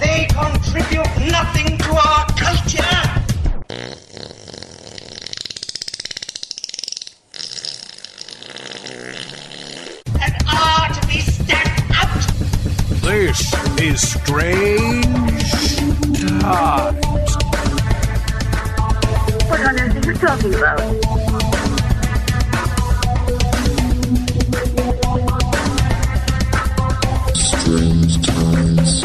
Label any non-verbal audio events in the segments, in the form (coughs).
They contribute nothing to our culture. This is Strange Times. What on earth are you talking about? Strange times.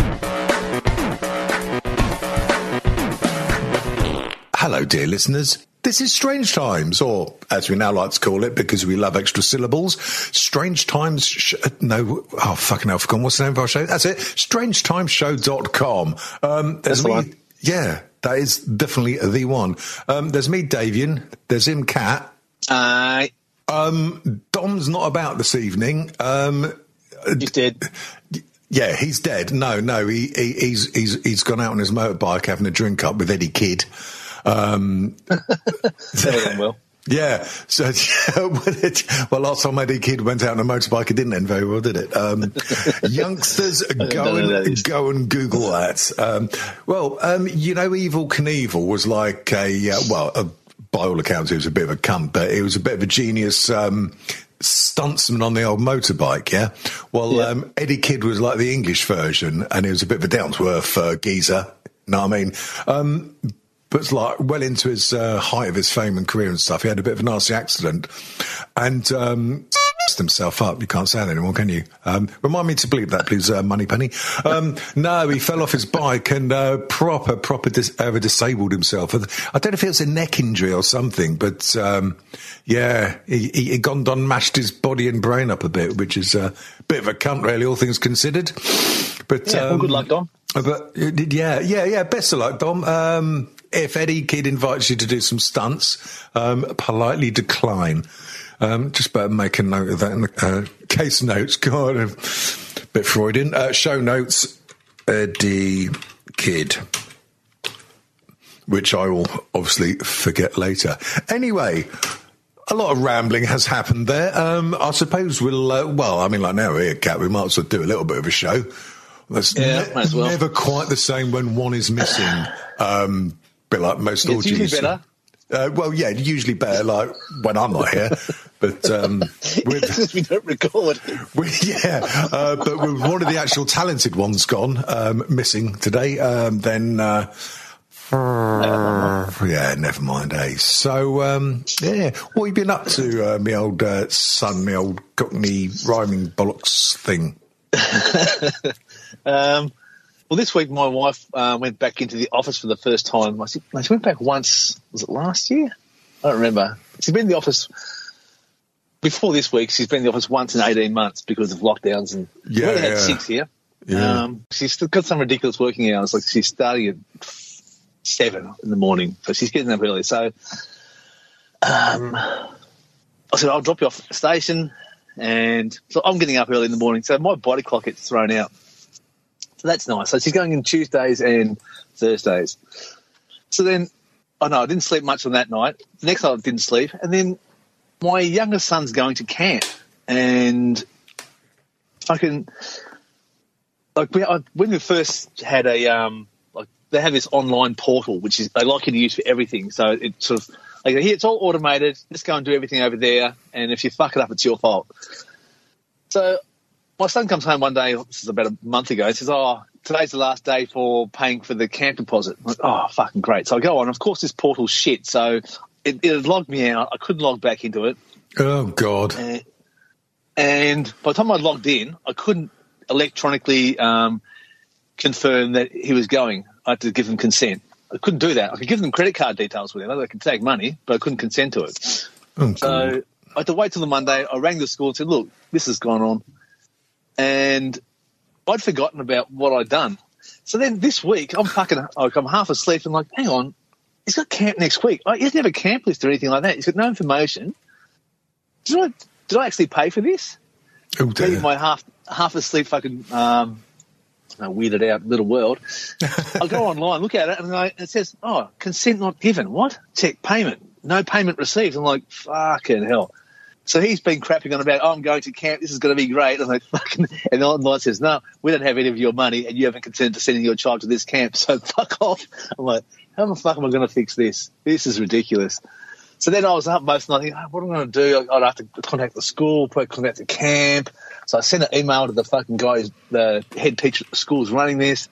Hello, dear listeners. This is Strange Times, or as we now like to call it because we love extra syllables, Strange Times. Sh- no, oh, fucking hell, I've forgotten what's the name of our show. That's it, strangetimeshow.com. Um, there's That's the me, one. yeah, that is definitely the one. Um, there's me, Davian. There's him, Cat. uh, Um, Dom's not about this evening. Um, he's dead. yeah, he's dead. No, no, he, he he's he's he's gone out on his motorbike having a drink up with Eddie Kidd. Um, (laughs) Very well. Yeah. So, (laughs) well, last time Eddie Kidd went out on a motorbike, it didn't end very well, did it? Um, (laughs) youngsters, go know who that and go and Google that. Um, well, um, you know, Evel Knievel was like a uh, well, uh, by all accounts, he was a bit of a cunt, but he was a bit of a genius. Um, Stuntsman on the old motorbike, yeah. Well, Yeah. Um, Eddie Kidd was like the English version, and he was a bit of a down to earth uh, geezer. Know what I mean? Um, but like well into his uh, height of his fame and career and stuff. He had a bit of a nasty accident and um, himself up. You can't say that anymore, can you? Um, remind me to bleep that, please, uh, Moneypenny. Um, no, he fell off his bike and uh, proper, proper dis- uh, disabled himself. I don't know if it was a neck injury or something, but um, yeah, he, he, he gone done mashed his body and brain up a bit, which is a bit of a cunt, really, all things considered. But Yeah, well, um, good luck, Dom. but uh, yeah, yeah, yeah. Best of luck, Dom. Um, if Eddie Kidd invites you to do some stunts, um, politely decline. Um, just better make a note of that in the uh, (laughs) case notes. God, a bit Freudian. Uh, show notes. Eddie Kidd. Which I will obviously forget later. Anyway, a lot of rambling has happened there. Um, I suppose we'll, uh, well, I mean, like now we're here, Cat, we might as well do a little bit of a show. That's Yeah, ne- might as well. never quite the same when one is missing. Um, bit like most It's usually better. Uh, well, yeah, usually better, like when I'm not here. But um, (laughs) with, we don't record. (laughs) we, yeah, uh, but with one of the actual talented ones gone, um, missing today, um, then uh, yeah, never mind, eh? So um, yeah, what have you been up to, uh, me old uh, son, me old Cockney rhyming bollocks thing? (laughs) Well, this week my wife uh, went back into the office for the first time. I said, she went back once. Was it last year? I don't remember. She's been in the office before this week. She's been in the office once in eighteen months because of lockdowns, and we Yeah, only had yeah. six here. Yeah. Um, she's still got some ridiculous working hours. Like she's starting at seven in the morning, so she's getting up early. So, um, I said I'll drop you off at the station, and so I'm getting up early in the morning. So my body clock gets thrown out. So that's nice. So she's going in Tuesdays and Thursdays. So then, oh no, I didn't sleep much on that night. The next night I didn't sleep, and then my youngest son's going to camp, and fucking like we, I, when we first had a um like they have this online portal which is they like you to use for everything. So it sort of like here it's all automated. Just go and do everything over there, and if you fuck it up, it's your fault. So my son comes home one day, this is about a month ago, and says, Oh, today's the last day for paying for the camp deposit. I'm like, oh, fucking great. So I go on. Of course, this portal's shit. So it, it logged me out. I couldn't log back into it. Oh God! And, and by the time I logged in, I couldn't electronically um, confirm that he was going. I had to give them consent. I couldn't do that. I could give them credit card details with them. I could take money, but I couldn't consent to it. Oh, God. So I had to wait till the Monday. I rang the school and said, "Look, this has gone on," and I'd forgotten about what I'd done. So then this week, I'm fucking, like, I'm half asleep and like, hang on, he's got camp next week. Like, he doesn't have a camp list or anything like that. He's got no information. Did I, did I actually pay for this? Oh, Maybe dear. my half half asleep fucking um, weirded out little world. (laughs) I go online, look at it, and I, it says, "Oh, consent not given." What? Check payment. No payment received. I'm like, fucking hell. So he's been crapping on about, oh, I'm going to camp. This is going to be great. I'm like, fucking. And the online says, no, we don't have any of your money, and you haven't consented to sending your child to this camp. So (laughs) fuck off. I'm like, how the fuck am I going to fix this? This is ridiculous. So then I was up most night thinking, oh, what am I going to do? I'd have to contact the school, contact the camp. So I sent an email to the fucking guy, the head teacher at the school, who's running this.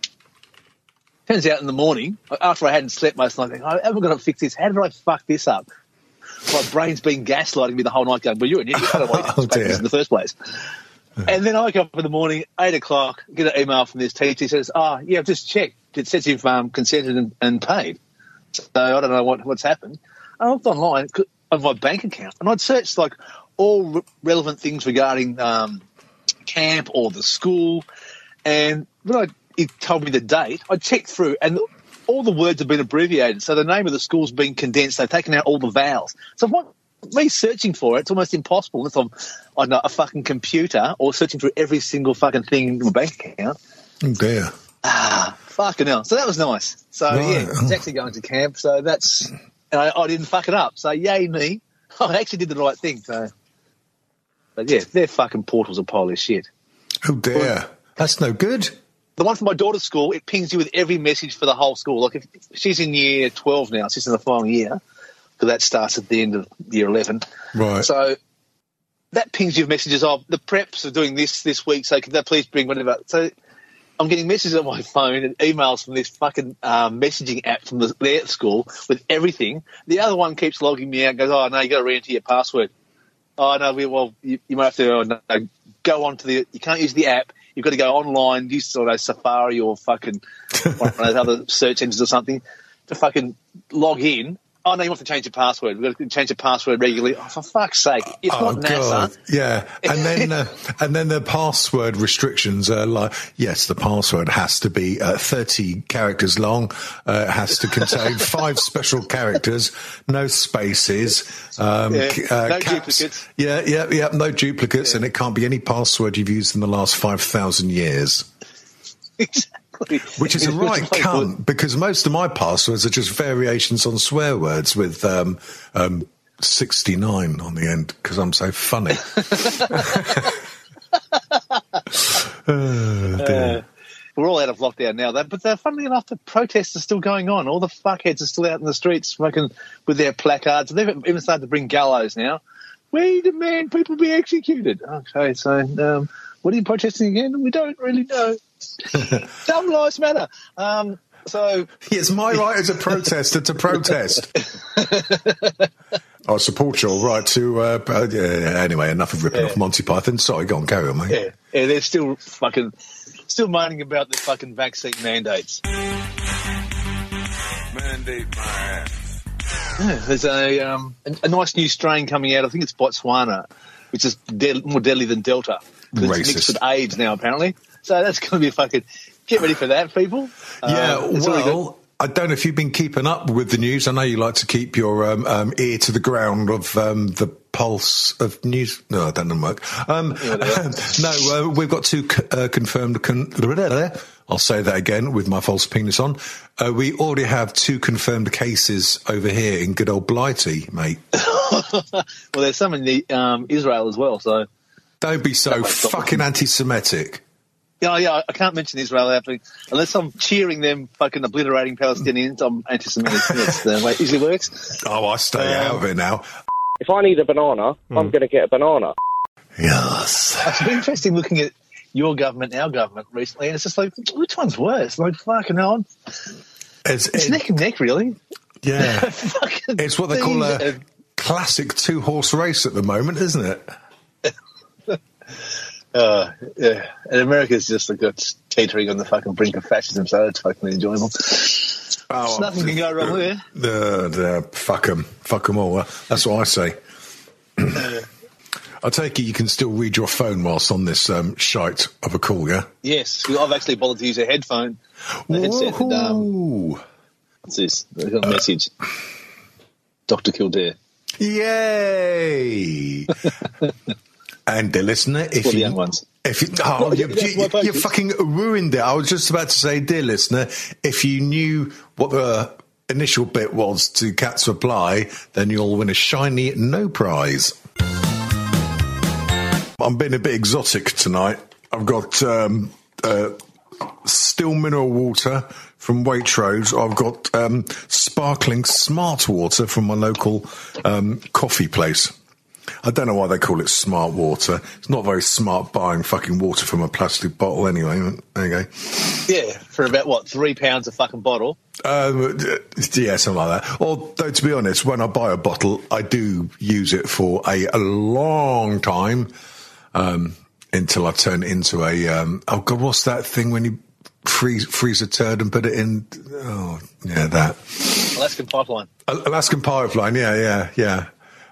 Turns out in the morning, after I hadn't slept most night, I think, oh, how am I going to fix this? How did I fuck this up? My brain's been gaslighting me the whole night, going, "Well, you're an idiot. I don't want you (laughs) Oh, in the first place." And then I wake up in the morning, eight o'clock, get an email from this teacher. He says, "Oh, yeah, I've just checked. It says you've um, consented and, and paid." So I don't know what, what's happened. I looked online on my bank account, and I'd searched like all re- relevant things regarding um, camp or the school. And when I he told me the date, I checked through, and all the words have been abbreviated. So the name of the school's been condensed. They've taken out all the vowels. So what me searching for it, it's almost impossible unless I'm I a fucking computer or searching through every single fucking thing in my bank account. Oh dear. Ah, fucking hell. So that was nice. So Right. yeah, it's actually going to camp. So that's and I, I didn't fuck it up. So yay me. (laughs) I actually did the right thing. So, but yeah, their fucking portal's a pile of shit. Oh dear. That's no good. The one from my daughter's school, it pings you with every message for the whole school. Like if she's in year twelve now, she's in the final year because that starts at the end of year eleven. Right. So that pings you with messages of the preps are doing this this week, so could they please bring whatever. So I'm getting messages on my phone and emails from this fucking um, messaging app from the, their school with everything. The other one keeps logging me out. Goes, oh no, you got to re-enter your password. Oh no, we, well you, you might have to oh, no, go on to the. You can't use the app. You've got to go online, use sort of Safari or fucking (laughs) one of those other search engines or something to fucking log in. Oh no, you want to change your password. We've got to change your password regularly. Oh, for fuck's sake, it's Oh not NASA. god, yeah, and (laughs) then uh, and then the password restrictions are like, yes, the password has to be uh, thirty characters long, uh, it has to contain (laughs) five special characters, no spaces, um, Yeah, uh, no caps. duplicates. Yeah, yeah, yeah, no duplicates, and it can't be any password you've used in the last five thousand years. (laughs) exactly. Which is a (laughs) right like, cunt because most of my passwords are just variations on swear words with um, um, 69 on the end because I'm so funny. (laughs) Oh, dear. We're all out of lockdown now, though. But uh, funnily enough, the protests are still going on. All the fuckheads are still out in the streets smoking with their placards. They've even started to bring gallows now. We demand people be executed. Okay, so um, what are you protesting again? We don't really know. (laughs) Dumb lives matter. Um, so (laughs) it's my right as a protester to protest. (laughs) I support your right to. Uh, uh, yeah, anyway, enough of ripping Yeah. off Monty Python. Sorry, go on, carry on, mate. yeah, yeah, they're still fucking still moaning about the fucking vaccine mandates. Mandate my ass. Yeah, there's a, um, a a nice new strain coming out. I think it's Botswana, which is dead, more deadly than Delta. It's mixed with AIDS now, apparently. So that's going to be fucking. Get ready for that, people. Yeah, got- well, I don't know if you've been keeping up with the news. I know you like to keep your um, um, ear to the ground of um, the pulse of news. No, I don't know, Mark. Um, (laughs) no, uh, we've got two c- uh, confirmed. Con- I'll say that again with my false penis on. Uh, we already have two confirmed cases over here in good old Blighty, mate. (laughs) well, there's some in the, um, Israel as well. So Don't be so That makes sense. fucking anti-Semitic. yeah, yeah, I can't mention Israel happening unless I'm cheering them fucking obliterating Palestinians. I'm anti-Semitic. (laughs) That's the way it usually works. Oh, I stay Um, out of it now. If I need a banana, I'm going to get a banana. Yes. It's been interesting looking at your government, our government recently, and it's just like, which one's worse? Like, fucking hell, It's, it's it- neck and neck, really. yeah. (laughs) It's what they call these a classic two horse race at the moment, isn't it? Uh, yeah, and America's just like got teetering on the fucking brink of fascism, so it's fucking enjoyable. Oh, nothing can go wrong there. The, the, fuck them. Fuck them all. That's what I say. (clears throat) I take it you can still read your phone whilst on this um, shite of a call, yeah? Yes, I've actually bothered to use a headphone, a headset, and um, what's this? I've got a message. Doctor Kildare. Yay! (laughs) And the listener, if For the you, young ones. if you, oh, Well, you, you, you fucking ruined it. I was just about to say, dear listener, if you knew what the initial bit was to Cat's Reply, then you'll win a shiny no prize. I'm being a bit exotic tonight. I've got um, uh, still mineral water from Waitrose. I've got um, sparkling smart water from my local um, coffee place. I don't know why they call it smart water. It's not very smart buying fucking water from a plastic bottle anyway. There you go. Yeah, for about what three pounds a fucking bottle. Um, yeah, something like that. Although, to be honest, when I buy a bottle, I do use it for a, a long time um, until I turn it into a. Um, oh God, what's that thing when you freeze freeze a turd and put it in? Oh, yeah, that Alaskan pipeline. Alaskan pipeline. Yeah, yeah, yeah.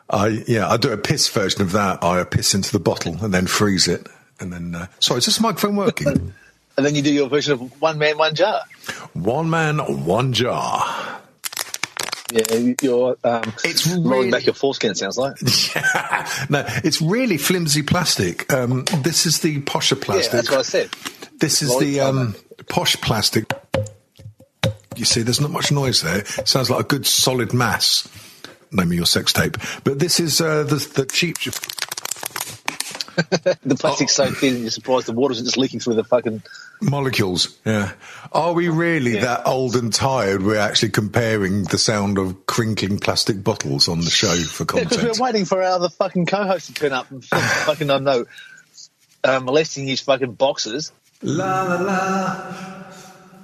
I yeah, I do a piss version of that. I piss into the bottle and then freeze it, and then. Uh, sorry, is this microphone working? (laughs) And then you do your version of one man, one jar. one man, one jar. Yeah, you're um, It's rolling really- back your foreskin. It sounds like. (laughs) Yeah, no, it's really flimsy plastic. Um, this is the posher Yeah, plastic. that's what I said. This is the um, posh plastic. You see, there's not much noise there. It sounds like a good solid mass. Name of your sex tape. But this is uh, the, the cheap. (laughs) The plastic's so thin, you're surprised the water's just leaking through the fucking. Molecules, yeah. Are we really Yeah. that old and tired? We're actually comparing the sound of crinkling plastic bottles on the show for Yeah, because content. we're waiting for our other fucking co-host to turn up and fucking, I don't know, uh, molesting his fucking boxes. La la la.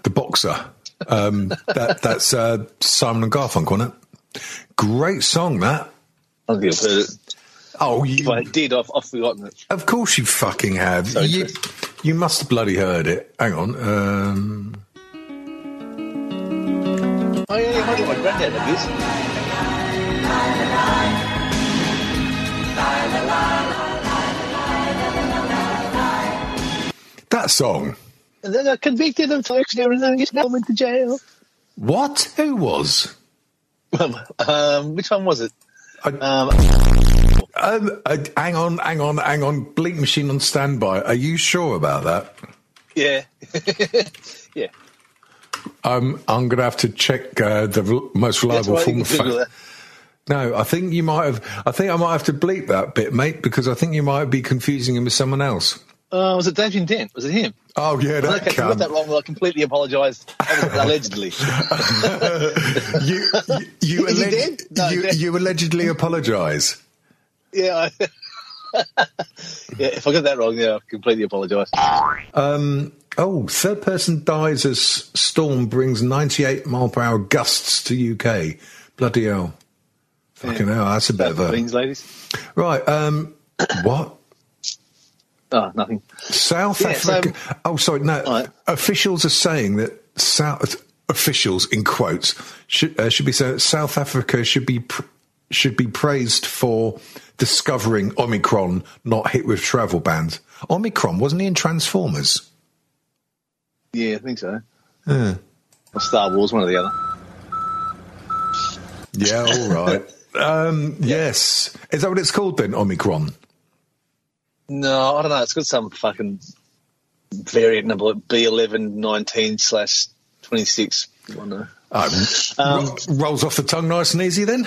The boxer. Um, that that's uh, Simon and Garfunkel, isn't it? Great song that. I don't think I've heard it. Oh, If you, I did, I've, I've forgotten it. of course you fucking have. So you, you must have bloody heard it. Hang on. Um, I got my granddad like this. that song. And then I convicted him for extra and he's now went to jail. What? Who was? Um, which one was it? I- Um, Um, uh, hang on, hang on, hang on. Bleak machine on standby. Are you sure about that? yeah. (laughs) yeah. Um, I'm going to have to check uh, the most reliable form of fact. No, I think you might have. I think I might have to bleep that bit, mate, because I think you might be confusing him with someone else. Uh, was it Damien Dent? Was it him? Oh yeah, that okay, if I got that wrong. Well, I completely apologise. Allegedly. (laughs) You, you, you, (laughs) alleg-? No, you, you allegedly apologise. yeah. I, (laughs) yeah. If I got that wrong, yeah, I completely apologise. Um, oh, third person dies as storm brings 98 mile per hour gusts to UK. Bloody hell. Fucking hell, that's a bit of a. Beans, ladies. Right, um, (coughs) what? Oh, nothing. South Yeah, so- Africa. oh, sorry, no. Right. Officials are saying that South officials in quotes should uh, should be saying that South Africa should be pr- should be praised for discovering Omicron, not hit with travel bans. Omicron wasn't he in Transformers? Yeah, I think so. Yeah. Or Star Wars, one or the other. Yeah, all right. (laughs) um, yes, is that what it's called then? Omicron. No, I don't know. It's got some fucking variant number, B1119 slash 26. I don't know. Um, Um, ro- rolls off the tongue nice and easy then.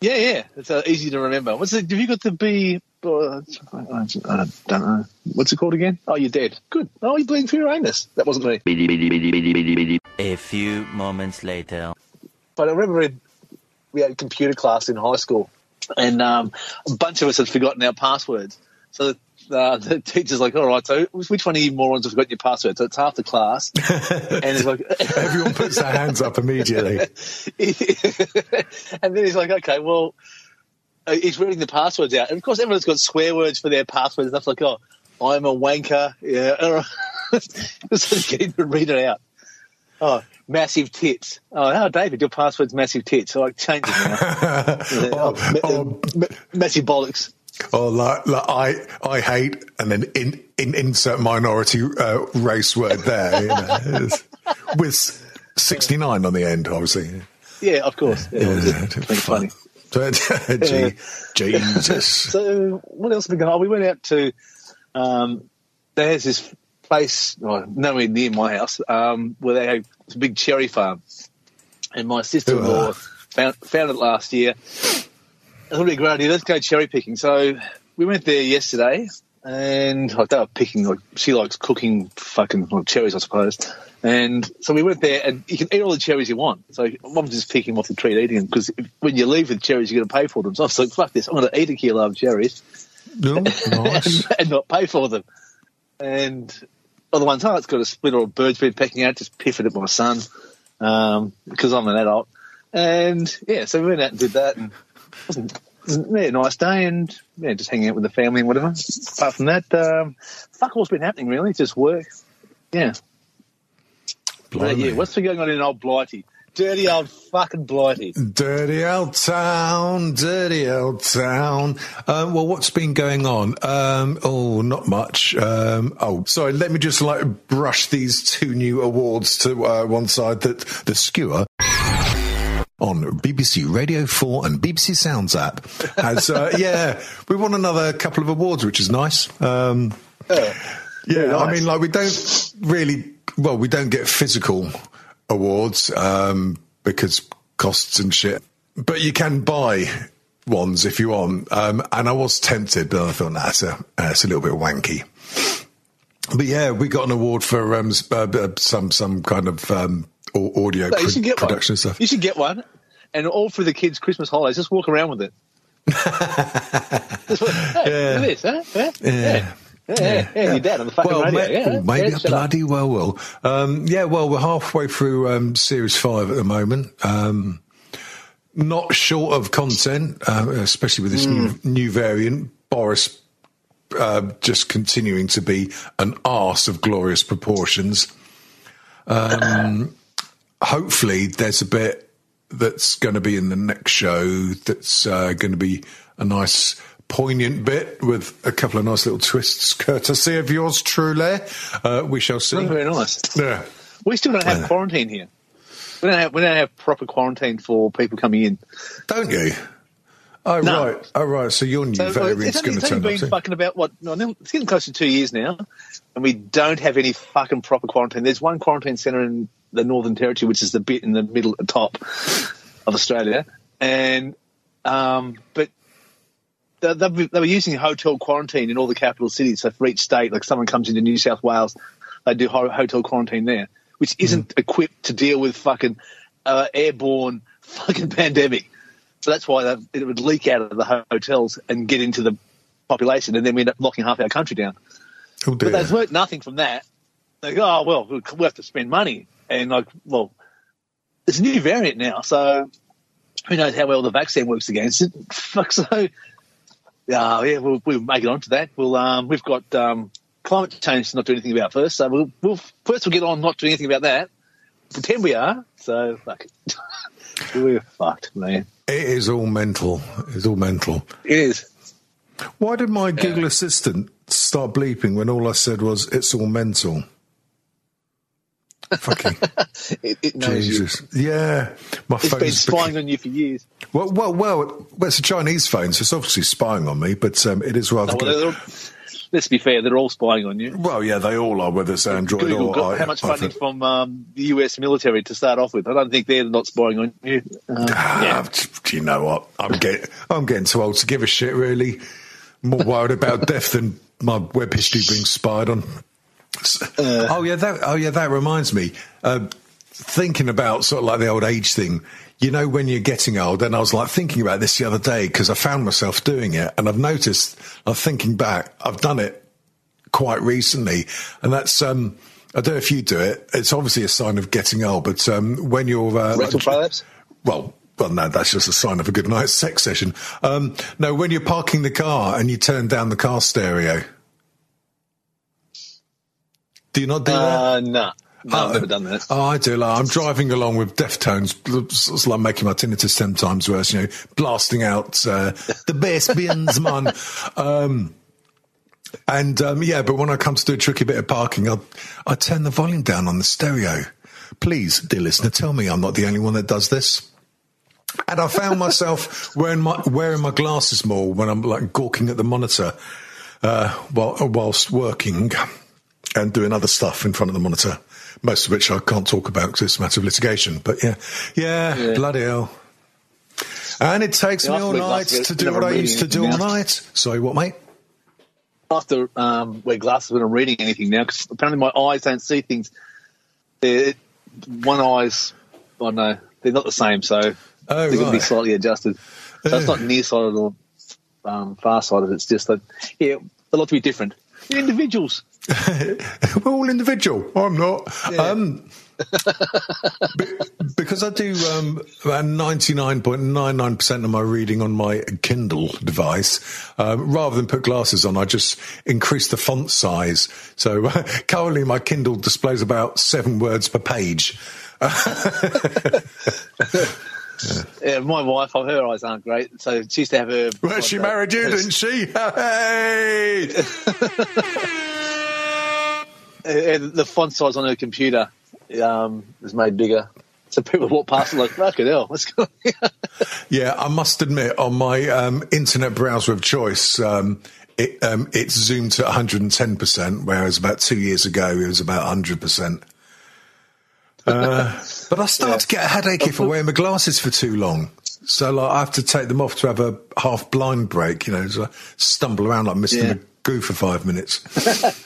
Yeah, yeah. It's uh, easy to remember. What's it? Have you got the B? Uh, I don't know. What's it called again? Oh, you're dead. Good. Oh, you're bleeding through your anus. That wasn't me. A few moments later. But I remember in, we had computer class in high school, and um, a bunch of us had forgotten our passwords. So uh, (laughs) the teacher's like, "All right, so which one of you morons have forgotten your password?" So it's half the class, (laughs) and it's like, (laughs) Everyone puts their hands up immediately. and then he's like, "Okay, well." uh, He's reading the passwords out, and of course, everyone's got swear words for their passwords and stuff like, "Oh, I'm a wanker." Yeah, so you to read it out. Oh, massive tits. Oh, oh, David, your password's massive tits. So I change it now. oh, oh. ma- massive bollocks. Or like, like I, I hate, and then in, in insert minority uh, race word there, you know, with sixty nine on the end, obviously. Yeah, of course. Yeah, Yeah, (laughs) funny. (laughs) Gee, Jesus. (laughs) So what else have we got? Oh, we went out to um, there's this place well, nowhere near my house um, where they have a big cherry farm, and my sister-in-law found, found it last year. It would be a great idea. Let's go cherry picking. So we went there yesterday, and like they were picking. Like she likes cooking fucking like, cherries, I suppose. And so we went there, and you can eat all the cherries you want. So I'm just picking them off the tree and eating them because when you leave with cherries, you're going to pay for them. So I was like, "Fuck this! I'm going to eat a kilo of cherries." Oh, (laughs) nice. and, and not pay for them. And other ones, oh, it's got a split or a bird's been pecking out, just piff it at my son um, because I'm an adult. And yeah, so we went out and did that, and wasn't, was yeah, a nice day, and yeah, just hanging out with the family and whatever. Apart from that, um, fuck all's been happening really, just work. Yeah. But, Blimey. yeah, what's been going on in old Blighty? Dirty old fucking Blighty. Dirty old town, dirty old town. Um, well, what's been going on? Um, oh, not much. Um, oh, sorry. Let me just like brush these two new awards to uh, one side. That the skewer on BBC Radio 4 and BBC Sounds app has, uh, (laughs) yeah, we won another couple of awards, which is nice. Um, yeah, I nice. mean, like we don't really, well, we don't get physical awards um, because costs and shit, but you can buy ones if you want. Um, and I was tempted, but I thought, nah, it's a, uh, it's a little bit wanky. But yeah, we got an award for um, uh, some some kind of um, au- audio No, pro- production one. stuff. You should get one, and all for the kids' Christmas holidays. Just walk around with it. (laughs) Hey, Yeah. Look at this, huh? Yeah. Yeah. Yeah, yeah, yeah, your dad on the fucking well, radio. ma- yeah, maybe yeah, shut up. bloody well will. Um, yeah, well, we're halfway through um, series five at the moment. Um, not short of content, uh, especially with this new, new variant. Boris uh, just continuing to be an arse of glorious proportions. Um, hopefully, there's a bit that's going to be in the next show that's uh, going to be a nice poignant bit with a couple of nice little twists courtesy of yours truly uh, we shall see very nice. yeah We still don't have Yeah. quarantine here. We don't have we don't have proper quarantine for people coming in. don't you oh No. right oh right so your new So, variant's going to turn been up too. fucking about what? No, it's getting close to two years now, and we don't have any fucking proper quarantine. There's one quarantine centre in the Northern Territory, which is the bit in the middle at the top of Australia, and um, but they, they, were- using hotel quarantine in all the capital cities. So for each state, like someone comes into New South Wales, they do hotel quarantine there, which isn't equipped to deal with fucking uh, airborne (laughs) fucking pandemic. So that's why they, it would leak out of the hotels and get into the population, and then we end up locking half our country down. oh But they've learnt nothing from that. They go, oh, well, we we have to spend money. And, like, well, it's a new variant now, so who knows how well the vaccine works against it. Fuck, so, yeah, yeah, we'll, we'll make it on to that. We'll, um, we've got um, climate change to not do anything about first, so we'll, we'll first we'll get on not doing anything about that. Pretend we are, so fuck it. (laughs) We're fucked, man. it is all mental it's all mental It is. why did my google assistant start bleeping when all i said was it's all mental fucking (laughs) It, it knows you. jesus yeah my It's been phone's spying on you for years. Well, well, well, well, it's a Chinese phone, so it's obviously spying on me, but um, it is rather Oh, well, all- let's be fair, they're all spying on you. Well, yeah, they all are, whether it's Android Google or got I- how much funding from um, the US military to start off with. I don't think they're not spying on you. Um, Ah, yeah. do you know what? I'm getting, I'm getting too old to give a shit. Really, more worried about (laughs) death than my web history being spied on. Uh. oh yeah, that. Oh yeah, that reminds me. Uh, thinking about sort of like the old age thing. You know, when you're getting old, and I was like thinking about this the other day because I found myself doing it, and I've noticed. I'm thinking back. I've done it quite recently, and that's. um I don't know if you do it. It's obviously a sign of getting old, but um, when you're uh, Rectal like- prolapse? well, well, no, that's just a sign of a good night's sex session. Um, no, when you're parking the car and you turn down the car stereo, do you not do that? Uh, no. Oh, I've never done that. Oh, I do. Like, I'm driving along with Deftones, it's like making my tinnitus ten times worse. You know, blasting out uh, the bass bins, man. (laughs) Um, and um, yeah, but when I come to do a tricky bit of parking, I I turn the volume down on the stereo. Please, dear listener, tell me I'm not the only one that does this. And I found myself (laughs) wearing my wearing my glasses more when I'm like gawking at the monitor uh, while whilst working and doing other stuff in front of the monitor. Most of which I can't talk about because it's a matter of litigation. But yeah, yeah, Yeah. bloody hell. And it takes Yeah, me all night to do what I used to do all now. night. Sorry, what, mate? I have to um, wear glasses when I'm reading anything now because apparently my eyes don't see things. They're, one eye's, I don't know, they're not the same, so Oh, they're going to be slightly adjusted. So it's not nearsighted or um, far-sighted. It's just that, yeah, a lot to be different. Individuals. (laughs) We're all individual. I'm not. Yeah. Um, be- because I do um, about 99.99% of my reading on my Kindle device, um, rather than put glasses on, I just increase the font size. So (laughs) currently my Kindle displays about seven words per page. (laughs) Yeah, my wife, her eyes aren't great, so she used to have her. Well, she married you, didn't she? Hey! Uh, the font size on her computer um, is made bigger. So people walk past and like, fucking hell, what's going on? (laughs) Yeah, I must admit, on my um, internet browser of choice, um, it, um, it's zoomed to 110%, whereas about two years ago it was about 100%. Uh, (laughs) but I start to get a headache if I wear my glasses for too long. So like, I have to take them off to have a half blind break, you know, so I stumble around like Mr. Yeah. Magoo for five minutes.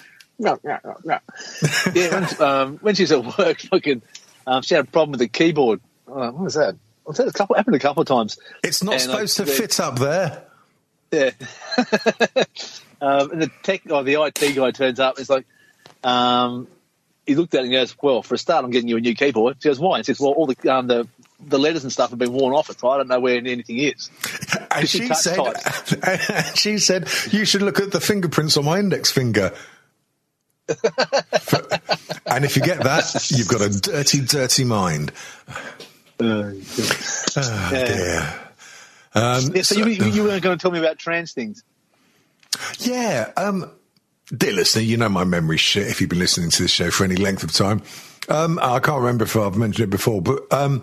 (laughs) no, no, no, no. yeah, when, (laughs) um, when she was at work, (laughs) fucking, um, she had a problem with the keyboard. Uh, what was that? I've a couple, happened a couple of times. It's not And, like, supposed to fit up there. Yeah. (laughs) um, and the tech, guy, the IT guy turns up. It's like, um, he looked at it and goes, "Well, for a start, I'm getting you a new keyboard." She goes, "Why?" And he says, "Well, all the um, the the letters and stuff have been worn off it, so I don't know where anything is." And she she said, she said, you should look at the fingerprints on my index finger. (laughs) and if you get that, you've got a dirty, dirty mind. Uh, Oh, Yeah. (sighs) dear. Um, yeah, so you, you, you weren't going to tell me about trans things. Yeah. Um, dear listener, you know my memory shit if you've been listening to this show for any length of time. Um, I can't remember if I've mentioned it before, but um,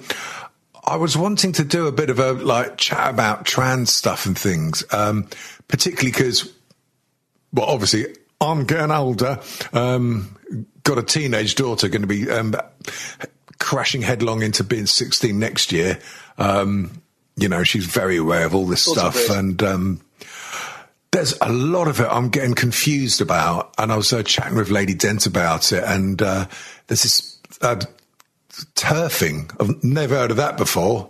I was wanting to do a bit of a like chat about trans stuff and things, um, particularly because, well, obviously I'm getting older. Um, got a teenage daughter going to be um, crashing headlong into being 16 next year. Um, you know, she's very aware of all this stuff, and um, there's a lot of it I'm getting confused about. And I was uh, chatting with Lady Dent about it, and uh, there's this uh, turfing. I've never heard of that before.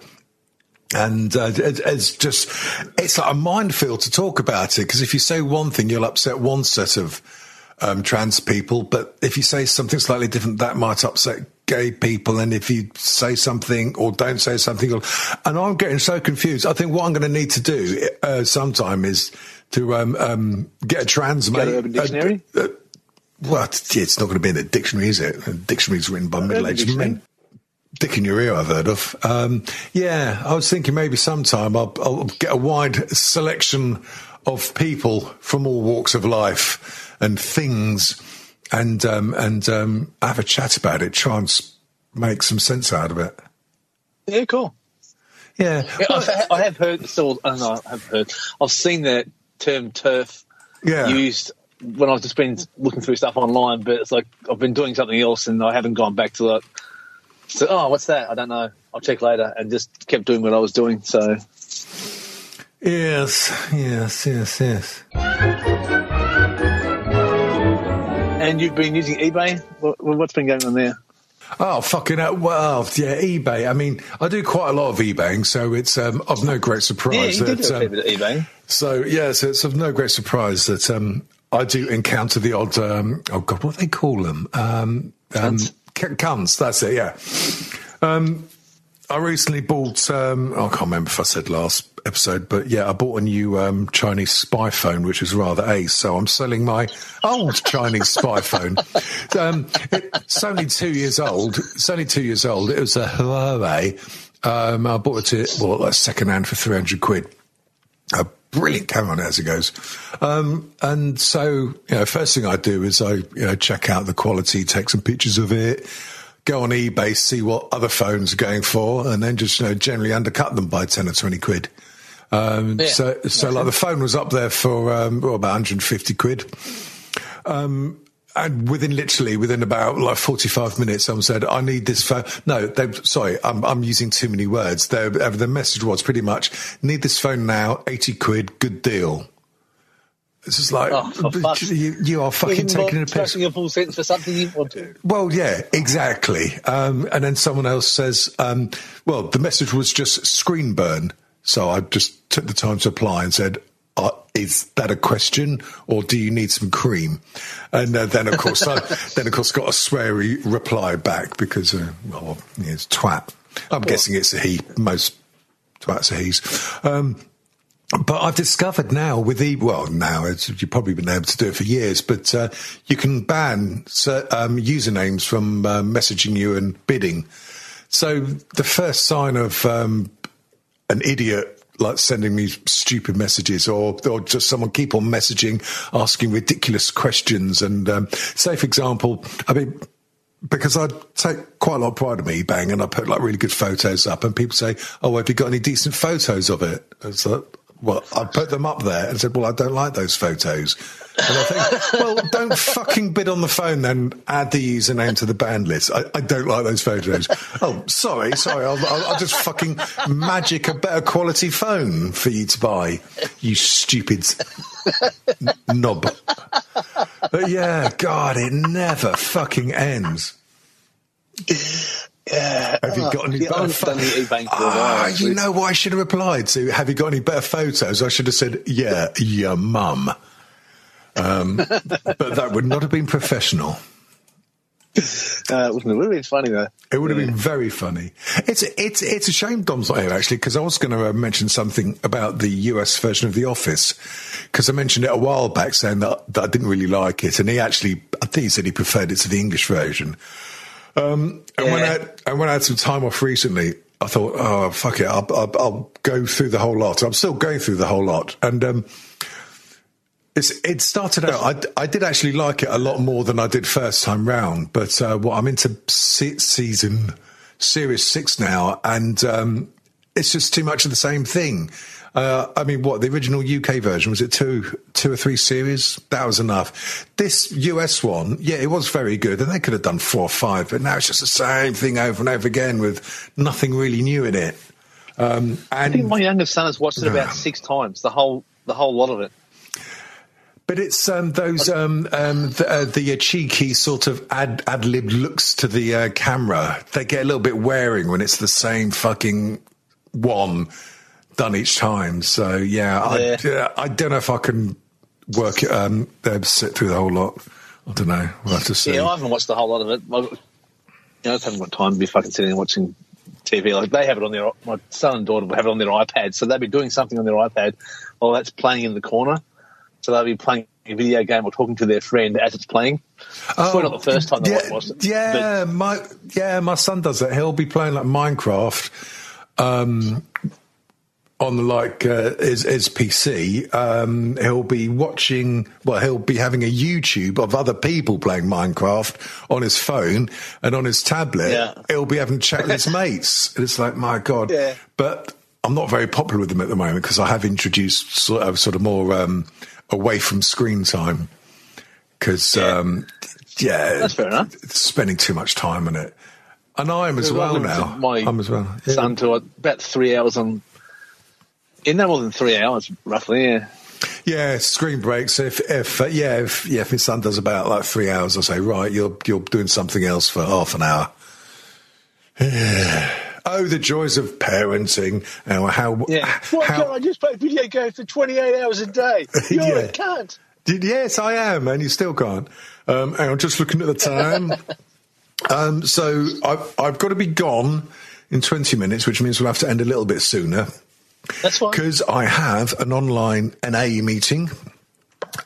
And uh, it, it's just, it's like a minefield to talk about it because if you say one thing, you'll upset one set of um, trans people. But if you say something slightly different, that might upset gay people. And if you say something or don't say something, you'll- and I'm getting so confused. I think what I'm going to need to do uh, sometime is to um, um, get a trans mate. Urban Dictionary? Uh, uh, well, it's not going to be in a dictionary, is it? The dictionary's written by middle-aged men. Dick in your ear, I've heard of. Um, yeah, I was thinking maybe sometime I'll, I'll get a wide selection of people from all walks of life and things, and um, and um, have a chat about it. Try and make some sense out of it. Yeah, cool. Yeah, Yeah, Well, I've, I have heard. So I don't know. I have heard. I've seen that term turf yeah. used when I've just been looking through stuff online. But it's like I've been doing something else and I haven't gone back to it. So, oh, what's that? I don't know. I'll check later, and just kept doing what I was doing. So, Yes, yes, yes, yes. and you've been using eBay. What, what's been going on there? Oh, fucking hell. Well, yeah, eBay. I mean, I do quite a lot of eBaying, so it's um, of no great Yeah, surprise you that. do a um, bit of eBay. So yeah, so it's of no great surprise that um, I do encounter the odd. Um, oh God, what do they call them? Um, um. C- cunts. That's it. Yeah. Um, I recently bought. Um, I can't remember if I said last episode, but yeah, I bought a new um, Chinese spy phone, which is rather ace. So I'm selling my old Chinese spy phone. (laughs) Um, it's only two years old. It's only two years old. It was a Huawei. Um, I bought it at well, second hand for three hundred quid a brilliant camera on it as it goes. Um, and so, you know, first thing I do is I, you know, check out the quality, take some pictures of it, go on eBay, see what other phones are going for, and then just you know generally undercut them by ten or twenty quid. Um, Yeah. So, so like the phone was up there for um, well, about 150 quid. Um, and within literally within about like 45 minutes, someone said, "I need this phone." No, they sorry, I'm, I'm using too many words. Their the message was pretty much, "Need this phone now, 80 quid, good deal." It's just like Oh, you, you are fucking Even taking a piss. a full sentence for something you want to. Well, yeah, exactly. Um, and then someone else says, um, well, the message was just screen burn. So I just took the time to apply and said, uh, is that a question or do you need some cream? And uh, then, of course, I, (laughs) then of course got a sweary reply back because, uh, well, it's twat. I'm guessing it's a he. Most twats are he's. Um, but I've discovered now with the well now it's, you've probably been able to do it for years, but uh, you can ban um, usernames from uh, messaging you and bidding. So the first sign of um, an idiot like sending me stupid messages or or just someone keep on messaging asking ridiculous questions. And um, say for example I mean because I take quite a lot of pride in me bang and I put like really good photos up and people say oh have you got any decent photos of it? It's like well I put them up there and said well I don't like those photos. and think well don't fucking bid on the phone then add the username to the band list I, I don't like those photos oh sorry sorry I'll, I'll, I'll just fucking magic a better quality phone for you to buy you stupid knob but yeah, God, it never fucking ends. Yeah. Have you got any Yeah, better haven't done the pho- eBay for a while, Ah, you know what I should have replied to? Have you got any better photos? I should have said, yeah, your mum. Um, but that would not have been professional. Uh, it wouldn't it have been funny though. It would have been very funny. It's it's it's a shame Dom's not here actually because I was going to uh, mention something about the US version of The Office because I mentioned it a while back saying that, that I didn't really like it and he actually I think he said he preferred it to the English version. Um, and when I and when I had some time off recently, I thought, oh fuck it, I'll, I'll, I'll go through the whole lot. I'm still going through the whole lot, and um, it's, it started out. I, I did actually like it a lot more than I did first time round. But uh, what I'm into se- season series six now, and um, it's just too much of the same thing. Uh, I mean, what the original UK version was it two, two or three series? That was enough. This US one, yeah, it was very good, and they could have done four or five, but now it's just the same thing over and over again with nothing really new in it. Um, I think and my youngest son has watched it about six times. The whole the whole lot of it. But it's um, those um, um, the, uh, the uh, cheeky sort of ad ad lib looks to the uh, camera. They get a little bit wearing when it's the same fucking one done each time. So yeah, I, Yeah. yeah, I don't know if I can work it. Um, uh, sit through the whole lot. I don't know. We'll have to see. Yeah, I haven't watched the whole lot of it. I, you know, I just haven't got time to be fucking sitting and watching TV. Like they have it on their my son and daughter will have it on their iPad, so they'll be doing something on their iPad while that's playing in the corner. So they'll be playing a video game or talking to their friend as it's playing. It's probably not the first time Oh, yeah, watched it. Yeah, my yeah, my son does that. He'll be playing like Minecraft um, on like uh, his, his PC. Um, he'll be watching. Well, he'll be having a YouTube of other people playing Minecraft on his phone and on his tablet. Yeah. He'll be having chat with his (laughs) mates. And it's like, my god. Yeah. But I'm not very popular with them at the moment because I have introduced sort of, sort of more um, away from screen time because um, yeah, That's fair enough. spending too much time on it, and I am as well now. My I'm as well. Yeah. son to about three hours on. In no more than three hours, roughly. Yeah. Yeah, screen breaks. If if uh, yeah, if yeah, if my son does about like three hours, I say right, you're you're doing something else for half an hour. (sighs) oh, the joys of parenting! And how Yeah. how just play video games for 28 hours a day? (laughs) You're a Yeah. cunt. Did, yes, I am, and you still can't. Um, and I'm just looking at the time. (laughs) um, so I've, I've got to be gone in 20 minutes, which means we'll have to end a little bit sooner That's fine. because I have an online NA meeting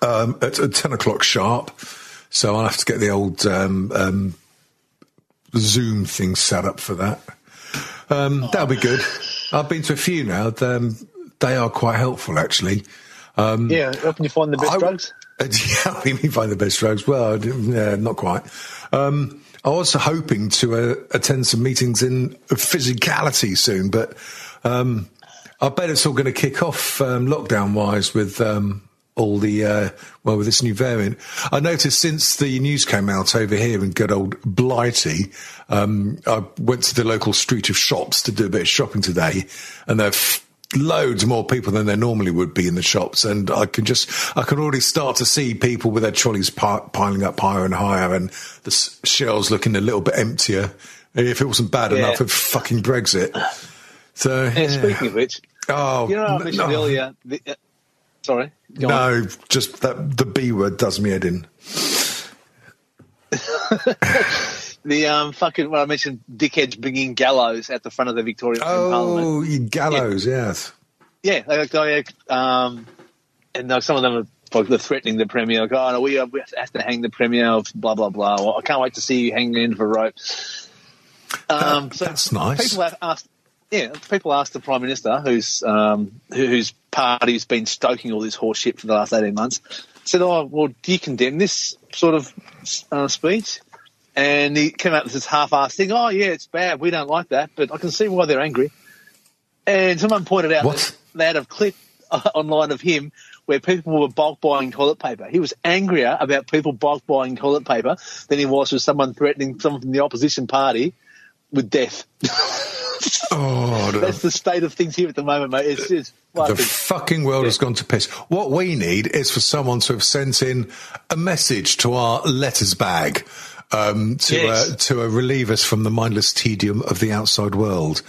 um, at, at 10 o'clock sharp. So I'll have to get the old um, um, Zoom thing set up for that. Um, that'll be good. I've been to a few now. Um, they are quite helpful, actually. Yeah, helping you find the best I- drugs. Uh, (laughs) yeah, we may find the best drugs. Well, yeah, not quite. Um, I was hoping to uh, attend some meetings in physicality soon, but um, I bet it's all going to kick off um, lockdown wise with um, all the uh, well with this new variant. I noticed since the news came out over here in good old Blighty, um, I went to the local street of shops to do a bit of shopping today, and there are f- loads more people than there normally would be in the shops, and I can just I can already start to see people with their trolleys pi- piling up higher and higher, and the s- shelves looking a little bit emptier. If it wasn't bad Yeah. enough of fucking Brexit. So yeah. speaking of which, oh you know, I mentioned no. earlier. The, uh, sorry. go on. No, just that the B word does me head in. (laughs) The um, fucking what I mentioned, dickheads bringing gallows at the front of the Victorian Parliament. Oh, you gallows, yes. Yeah, they like, oh, yeah, um, and like, some of them are like, they're threatening the premier. Like, oh, no, we, uh, we have to hang the premier of blah blah blah. Or, I can't wait to see you hanging in for rope. Um, That- so that's nice. People have asked, yeah, people asked the prime minister, who's um, who, whose party's been stoking all this horseshit for the last eighteen months, said, "Oh, well, do you condemn this sort of uh, speech?" And he came out with this half-assed thing. Oh, yeah, it's bad. We don't like that, but I can see why they're angry. And someone pointed out What? that they had a clip (laughs) online of him where people were bulk buying toilet paper. He was angrier about people bulk buying toilet paper than he was with someone threatening someone from the opposition party with death. (laughs) Oh, That's the state of things here at the moment, mate. It's just the fucking, world has gone to piss. What we need is for someone to have sent in a message to our letters bag um, to Yes. uh, to uh, relieve us from the mindless tedium of the outside world.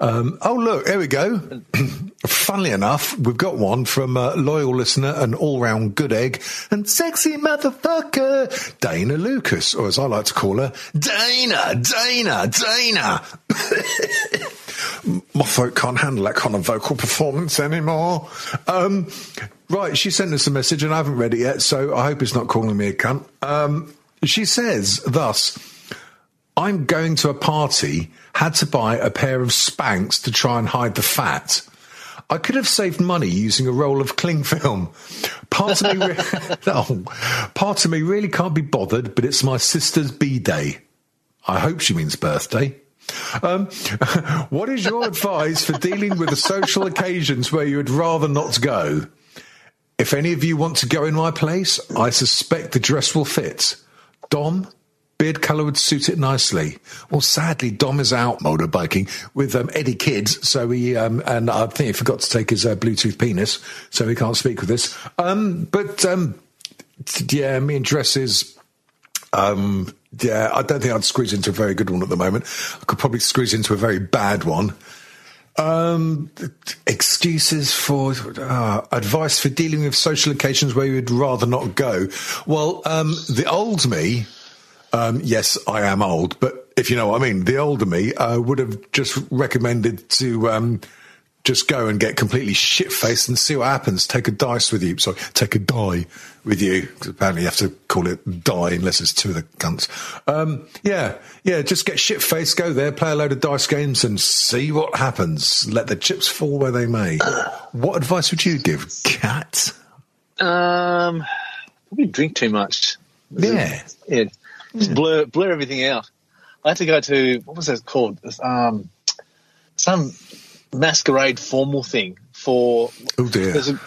Um, oh, look, here we go. (clears throat) Funnily enough, we've got one from a loyal listener, an all round good egg, and sexy motherfucker, Dana Lucas, or as I like to call her, Dana, Dana, Dana. (laughs) My throat can't handle that kind of vocal performance anymore. Um, right, she sent us a message, and I haven't read it yet, so I hope it's not calling me a cunt. Um, she says thus. I'm going to a party, had to buy a pair of Spanx to try and hide the fat. I could have saved money using a roll of cling film. Part of me, re- (laughs) (laughs) no, part of me really can't be bothered, but it's my sister's b day. I hope she means birthday. Um, (laughs) what is your advice for dealing with the social occasions where you would rather not go? If any of you want to go in my place, I suspect the dress will fit. Dom, beard colour would suit it nicely. Well, sadly, Dom is out motorbiking with um, Eddie Kids, so he um, and I think he forgot to take his uh, Bluetooth penis, so he can't speak with us. Um, but um, yeah, me and dresses. Um, yeah, I don't think I'd squeeze into a very good one at the moment. I could probably squeeze into a very bad one. Um, excuses for uh, advice for dealing with social occasions where you'd rather not go. Well, um, the old me, um, yes, I am old, but if you know what I mean, the older me uh, would have just recommended to um, just go and get completely shit faced and see what happens. Take a dice with you. Sorry, take a die with you. 'cause apparently, you have to call it die unless it's two of the cunts. Um, yeah, yeah. Just get shit faced. Go there, play a load of dice games, and see what happens. Let the chips fall where they may. (clears throat) What advice would you give, Cat? um, probably drink too much. Yeah. Yeah, just blur blur everything out. I had to go to what was that called? Um, some masquerade formal thing for. Oh dear. There's a,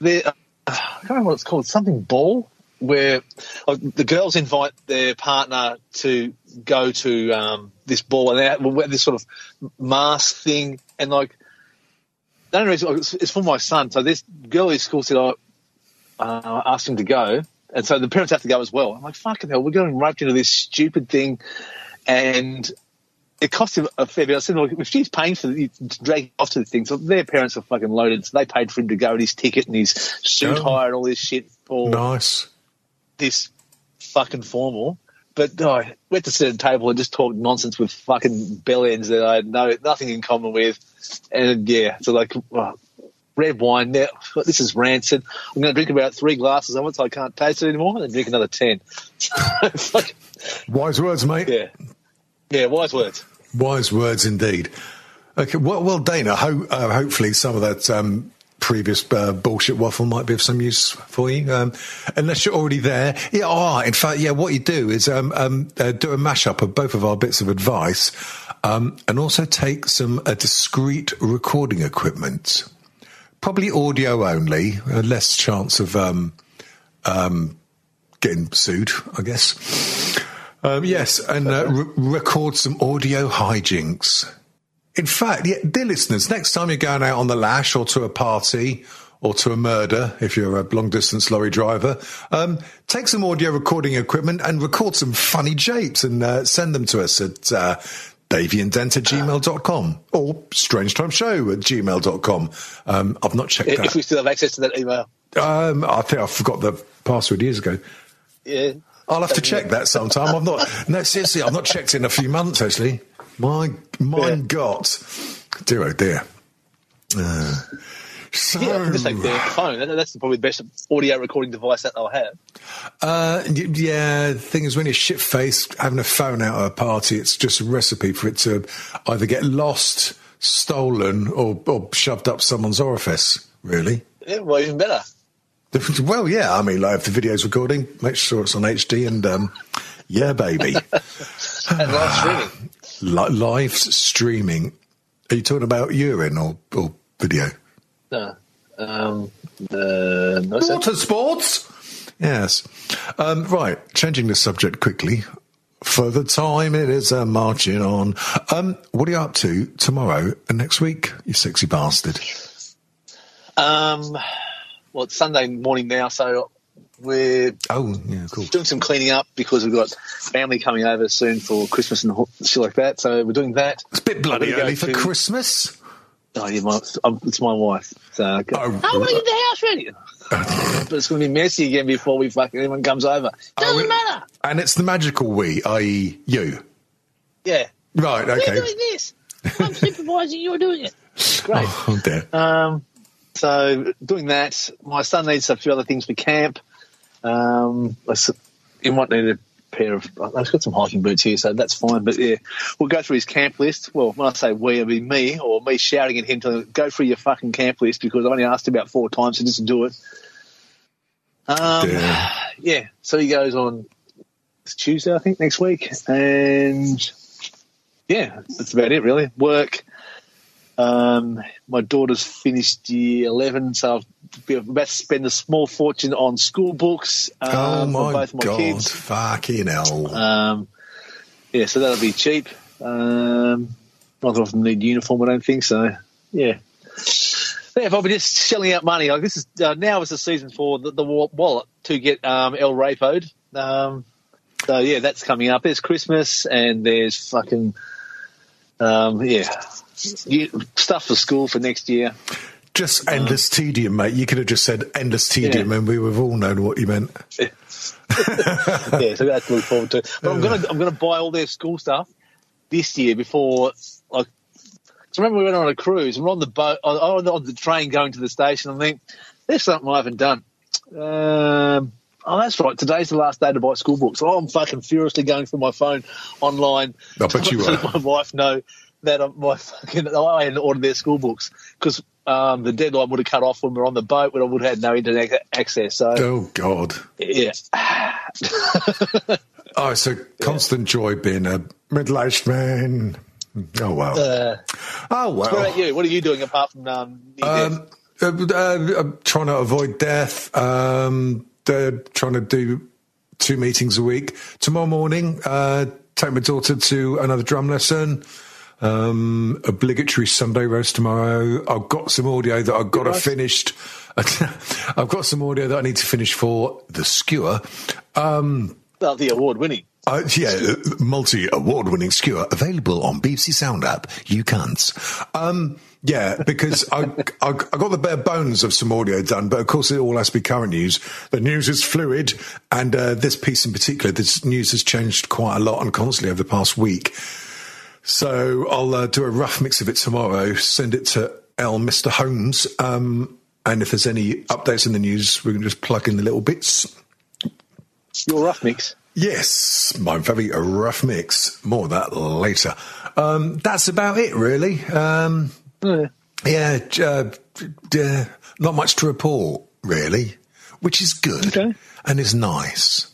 there, uh, I can't remember what it's called. Something ball where uh, the girls invite their partner to go to um, this ball and they wear this sort of mask thing and like. The only reason it's, for my son. So this girl at school said, "I uh, asked him to go, and so the parents have to go as well." I'm like, "Fucking hell, we're going roped into this stupid thing," and it cost him a fair bit. I said, "Look, if she's paying for the, drag off to the thing, so their parents are fucking loaded, so they paid for him to go and his ticket and his suit Oh. hire and all this shit for Nice. this fucking formal." But no, I went to sit at a table and just talked nonsense with fucking bellends that I had no nothing in common with, and yeah, so like well, red wine. Now (laughs) this is rancid. I'm going to drink about three glasses of it, so I can't taste it anymore, and then drink another ten. Fuck, (laughs) Wise words, mate. yeah, yeah, wise words. Wise words indeed. Okay, well, well Dana, ho- uh, hopefully some of that um, previous uh, bullshit waffle might be of some use for you. Um, unless you're already there. Yeah, oh, in fact, yeah, what you do is um, um, uh, do a mashup of both of our bits of advice um, and also take some uh, discrete recording equipment. Probably audio only, uh, less chance of um, um, getting sued, I guess. Um, yes, and uh, re- record some audio hijinks. In fact, yeah, dear listeners, next time you're going out on the lash or to a party or to a murder, if you're a long distance lorry driver, um, take some audio recording equipment and record some funny japes and uh, send them to us at uh, davyandent at gmail.com or strangetimeshow at gmail.com. Um, I've not checked If that. we still have access to that email. Um, I think I forgot the password years ago. Yeah. I'll have to check that sometime. I've not. No, seriously, I've not checked in a few months. Actually, my mein Yeah. Dear oh dear. Uh, so, (laughs) Yeah, just like the phone. That- That's probably the best audio recording device that they'll have. uh, yeah, the thing is, when you're shit faced, having a phone out at a party, it's just a recipe for it to either get lost, stolen, or, or shoved up someone's orifice. Really. Yeah, well, even better. Well, yeah. I mean, like if the video's recording, make sure it's on HD and um, yeah, baby. (laughs) (laughs) And live streaming. Li- live streaming. Are you talking about urine or, or video? No. Um, uh, no. Water sports. Yes. Um, right. Changing the subject quickly. For the time it is uh, marching on. Um, what are you up to tomorrow and next week? You sexy bastard. Um, well, it's Sunday morning now, so we're Oh, yeah, cool. doing some cleaning up because we've got family coming over soon for Christmas and shit like that. So we're doing that. It's a bit bloody I'm gonna go early for to- Christmas. Oh, yeah, my, um, it's my wife. So I go, Oh, I want to get the house ready. (laughs) but it's going to be messy again before we fucking anyone comes over. Doesn't Oh, matter. And it's the magical we, i.e., you. Yeah. Right, Okay. We're doing this. (laughs) I'm supervising. You're doing it. Great. Oh, dear. Um, so doing that, my son needs a few other things for camp. Um, I s- he might need a pair of. I've got some hiking boots here, so that's fine. But yeah, we'll go through his camp list. Well, when I say we, it'll be me or me shouting at him to go through your fucking camp list because I've only asked about four times to just do it. Um, (sighs) yeah, so he goes on it's Tuesday, I think, next week, and yeah, that's about it really. Work. Um, my daughter's finished year eleven, so I've been about to spend a small fortune on school books um, oh, my both my God. kids. Fucking hell. Um, yeah, so that'll be cheap. Um, not that I need uniform, I don't think so. Yeah. Yeah, if I'll be just shelling out money, like this is uh, now is the season for the, the wallet to get um, El Rapoed. Um, so yeah, that's coming up. There's Christmas and there's fucking um, yeah stuff for school for next year. Just endless tedium, mate. You could have just said endless tedium Yeah. and we would have all known what you meant. (laughs) yeah, so that's to look forward to. But I'm gonna I'm gonna buy all their school stuff this year before like. So remember we went on a cruise and we're on the boat on, on, the, train going to the station. and I think there's something I haven't done. Um, oh, that's right. Today's the last day to buy school books. Oh, I'm fucking furiously going through my phone online. I bet (laughs) you let my wife know that I'm, my fucking I hadn't ordered their school books because um, the deadline would have cut off when we were on the boat when I would have had no internet access. So Oh, God. yeah. (laughs) Oh, it's a constant joy being a middle aged man. Oh, well. Uh, oh, well. what about you? What are you doing apart from um, Um, uh, uh, I'm trying to avoid death. Um, trying to do two meetings a week. Tomorrow morning, uh, take my daughter to another drum lesson. Um, obligatory Sunday roast tomorrow. I've got some audio that I've got to Nice. finish. (laughs) I've got some audio that I need to finish for the skewer. Um, well, the award winning? uh, yeah, multi award winning skewer available on BBC Sound app. You can't. Um, yeah, because I, I, I got the bare bones of some audio done, but of course it all has to be current news. The news is fluid, and uh, this piece in particular, this news has changed quite a lot and constantly over the past week. So I'll uh, do a rough mix of it tomorrow, send it to L. Mr. Holmes, um, and if there's any updates in the news, we can just plug in the little bits. Your rough mix. Yes, my very rough mix. More of that later. Um, that's about it, really. Um, Yeah. yeah, j- uh, not much to report, really, which is good Okay. and is nice.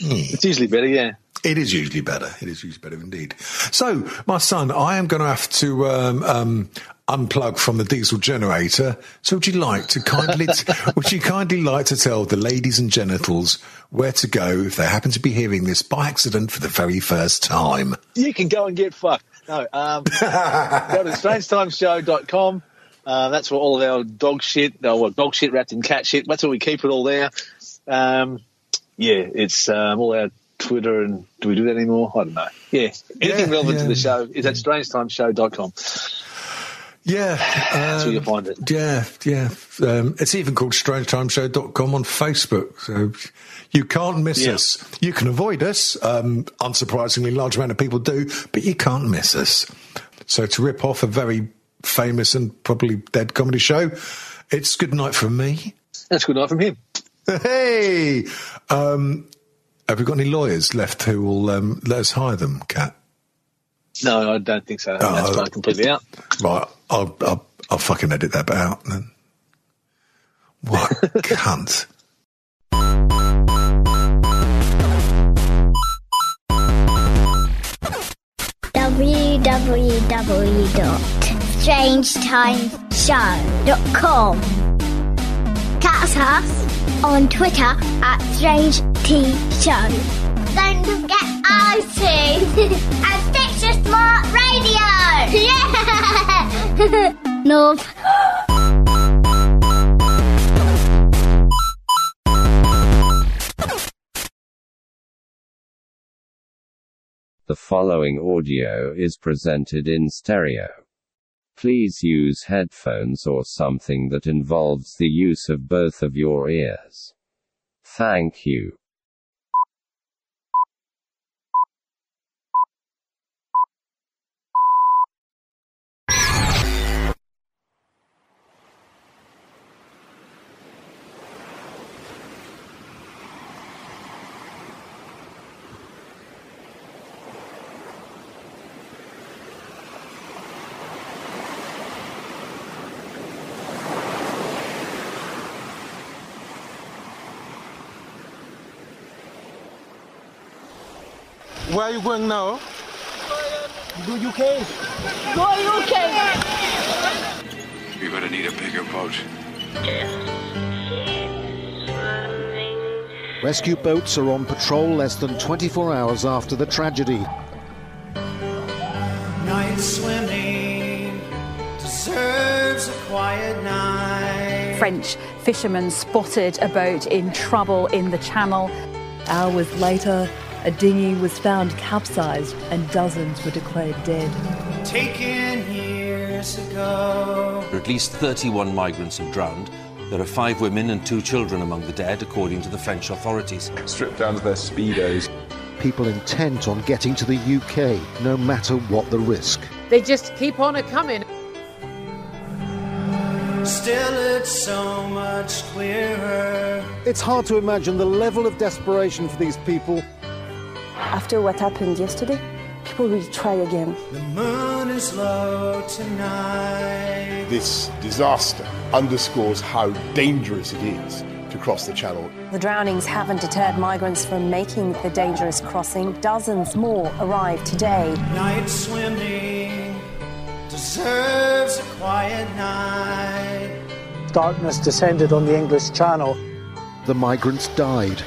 It's usually better, yeah. It is usually better. It is usually better indeed. So, my son, I am going to have to um, um, unplug from the diesel generator. So, would you like to kindly, (laughs) would you kindly like to tell the ladies and genitals where to go if they happen to be hearing this by accident for the very first time? You can go and get fucked. No, um, (laughs) go to strangetimeshow.com. Uh, that's where all of our dog shit, uh, well, dog shit wrapped in cat shit, that's where we keep it all there. Um, yeah, it's um, all our Twitter and do we do that anymore? I don't know. Yeah, anything Yeah, relevant yeah. to the show is at strangetimeshow.com. Yeah. That's where um, you'll find it. Yeah, yeah. Um, it's even called strangetimeshow.com on Facebook. So you can't miss Yeah. us. You can avoid us. Um, unsurprisingly, large amount of people do, but you can't miss us. So to rip off a very famous and probably dead comedy show, it's good night from me. That's good night from him. (laughs) Hey, um, have we got any lawyers left who will um, let us hire them, Kat? No, I don't think so. I think that's Oh. gone completely out. Right, I'll, I'll, I'll fucking edit that bit out then. What a (laughs) cunt. www.strangetimeshow.com. Catch us on Twitter at Strange T Show. Don't forget iTunes and Stitcher Smart Radio. Yeah! (laughs) North. The following audio is presented in stereo. Please use headphones or something that involves the use of both of your ears. Thank you. Where are you going now? Do UK. Go UK. You're gonna need a bigger boat. Rescue boats are on patrol less than 24 hours after the tragedy. Night swimming deserves a quiet night. French fishermen spotted a boat in trouble in the channel. Hours later, a dinghy was found capsized and dozens were declared dead. Taken years ago. At least 31 migrants have drowned. There are five women and two children among the dead, according to the French authorities. Stripped down to their speedos. People intent on getting to the UK, no matter what the risk. They just keep on a coming. Still, it's so much clearer. It's hard to imagine the level of desperation for these people. After what happened yesterday, people will try again. The moon is low tonight. This disaster underscores how dangerous it is to cross the channel. The drownings haven't deterred migrants from making the dangerous crossing. Dozens more arrived today. Night swimming deserves a quiet night. Darkness descended on the English Channel. The migrants died.